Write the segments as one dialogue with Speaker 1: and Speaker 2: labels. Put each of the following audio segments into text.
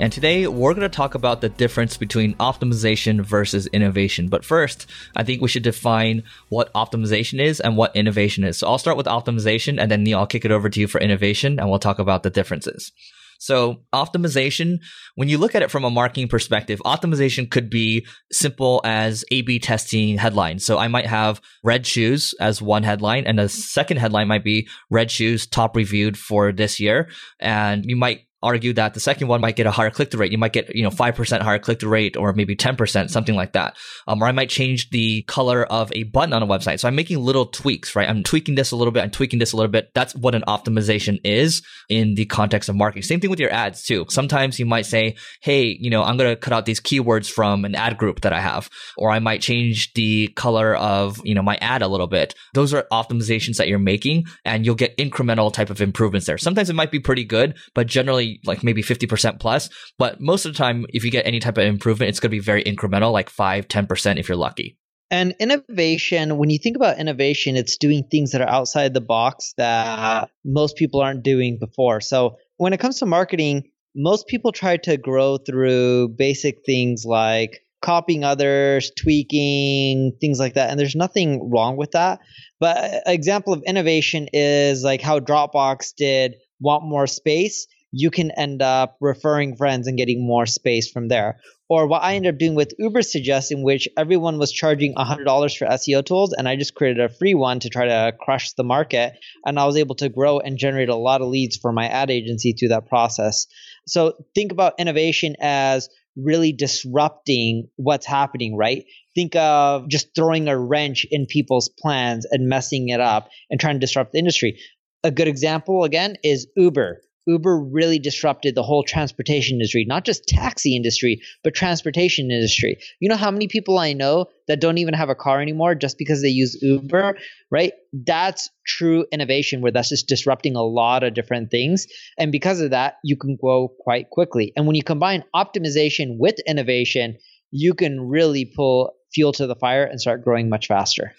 Speaker 1: And today we're going to talk about the difference between optimization versus innovation. But first, I think we should define what optimization is and what innovation is. So I'll start with optimization and then Neil, I'll kick it over to you for innovation and we'll talk about the differences. So optimization, when you look at it from a marketing perspective, optimization could be simple as A-B testing headlines. So I might have red shoes as one headline and the second headline might be red shoes top reviewed for this year. And you might argue that the second one might get a higher click through rate. You might get, you know, 5% higher click through rate or maybe 10%, something like that. Um, or I might change the color of a button on a website. So I'm making little tweaks, right? I'm tweaking this a little bit. I'm tweaking this a little bit. That's what an optimization is in the context of marketing. Same thing with your ads too. Sometimes you might say, Hey, you know, I'm going to cut out these keywords from an ad group that I have, or I might change the color of, you know, my ad a little bit. Those are optimizations that you're making and you'll get incremental type of improvements there. Sometimes it might be pretty good, but generally like maybe 50% plus. But most of the time, if you get any type of improvement, it's going to be very incremental, like 5, 10% if you're lucky.
Speaker 2: And innovation, when you think about innovation, it's doing things that are outside the box that most people aren't doing before. So when it comes to marketing, most people try to grow through basic things like copying others, tweaking, things like that. And there's nothing wrong with that. But an example of innovation is like how Dropbox did want more space you can end up referring friends and getting more space from there. Or what I ended up doing with Ubersuggest, in which everyone was charging $100 for SEO tools, and I just created a free one to try to crush the market. And I was able to grow and generate a lot of leads for my ad agency through that process. So think about innovation as really disrupting what's happening, right? Think of just throwing a wrench in people's plans and messing it up and trying to disrupt the industry. A good example, again, is Uber. Uber really disrupted the whole transportation industry, not just taxi industry, but transportation industry. You know how many people I know that don't even have a car anymore just because they use Uber, right? That's true innovation where that's just disrupting a lot of different things. And because of that, you can grow quite quickly. And when you combine optimization with innovation, you can really pull fuel to the fire and start growing much faster.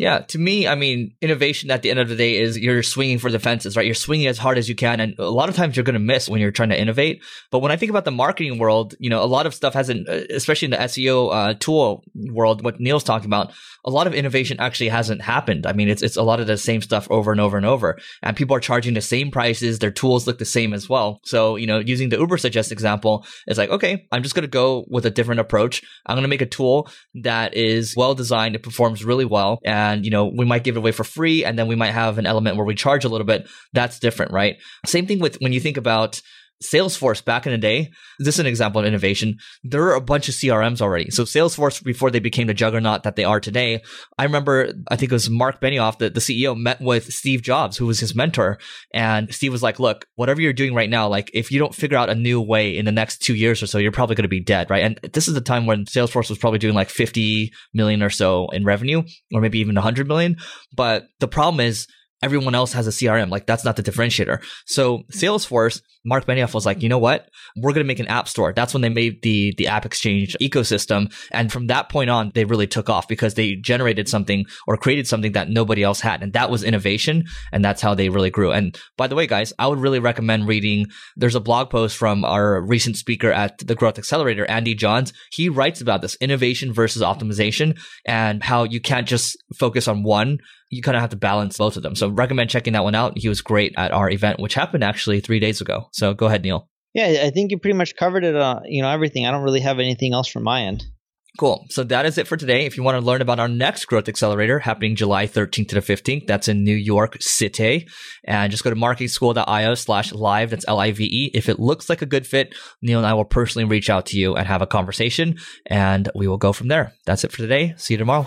Speaker 1: Yeah, to me, I mean, innovation at the end of the day is you're swinging for the fences, right? You're swinging as hard as you can. And a lot of times you're going to miss when you're trying to innovate. But when I think about the marketing world, you know, a lot of stuff hasn't, uh, especially in the SEO uh, tool world, what Neil's talking about, a lot of innovation actually hasn't happened. I mean, it's, it's a lot of the same stuff over and over and over. And people are charging the same prices. Their tools look the same as well. So, you know, using the Ubersuggest example, it's like, okay, I'm just going to go with a different approach. I'm going to make a tool that is well designed. It performs really well. And and you know we might give it away for free and then we might have an element where we charge a little bit. That's different right? Same thing with when you think about Salesforce back in the day, this is an example of innovation. There are a bunch of CRMs already. So Salesforce, before they became the juggernaut that they are today, I remember, I think it was Mark Benioff, the, the CEO, met with Steve Jobs, who was his mentor. And Steve was like, look, whatever you're doing right now, like if you don't figure out a new way in the next two years or so, you're probably going to be dead, right? And this is the time when Salesforce was probably doing like 50 million or so in revenue, or maybe even 100 million. But the problem is, everyone else has a CRM. Like that's not the differentiator. So Salesforce, Mark Benioff was like, you know what? We're going to make an app store. That's when they made the, the AppExchange ecosystem. And from that point on, they really took off because they generated something or created something that nobody else had. And that was innovation. And that's how they really grew. And by the way, guys, I would really recommend reading. There's a blog post from our recent speaker at the Growth Accelerator, Andy Johns. He writes about this innovation versus optimization and how you can't just focus on one you kind of have to balance both of them. So recommend checking that one out. He was great at our event, which happened actually three days ago. So go ahead, Neil.
Speaker 2: Yeah, I think you pretty much covered it. Uh, you know, everything. I don't really have anything else from my end.
Speaker 1: Cool. So that is it for today. If you want to learn about our next growth accelerator happening July 13th to the 15th, that's in New York City. And just go to marketingschool.io slash live. That's L-I-V-E. If it looks like a good fit, Neil and I will personally reach out to you and have a conversation and we will go from there. That's it for today. See you tomorrow.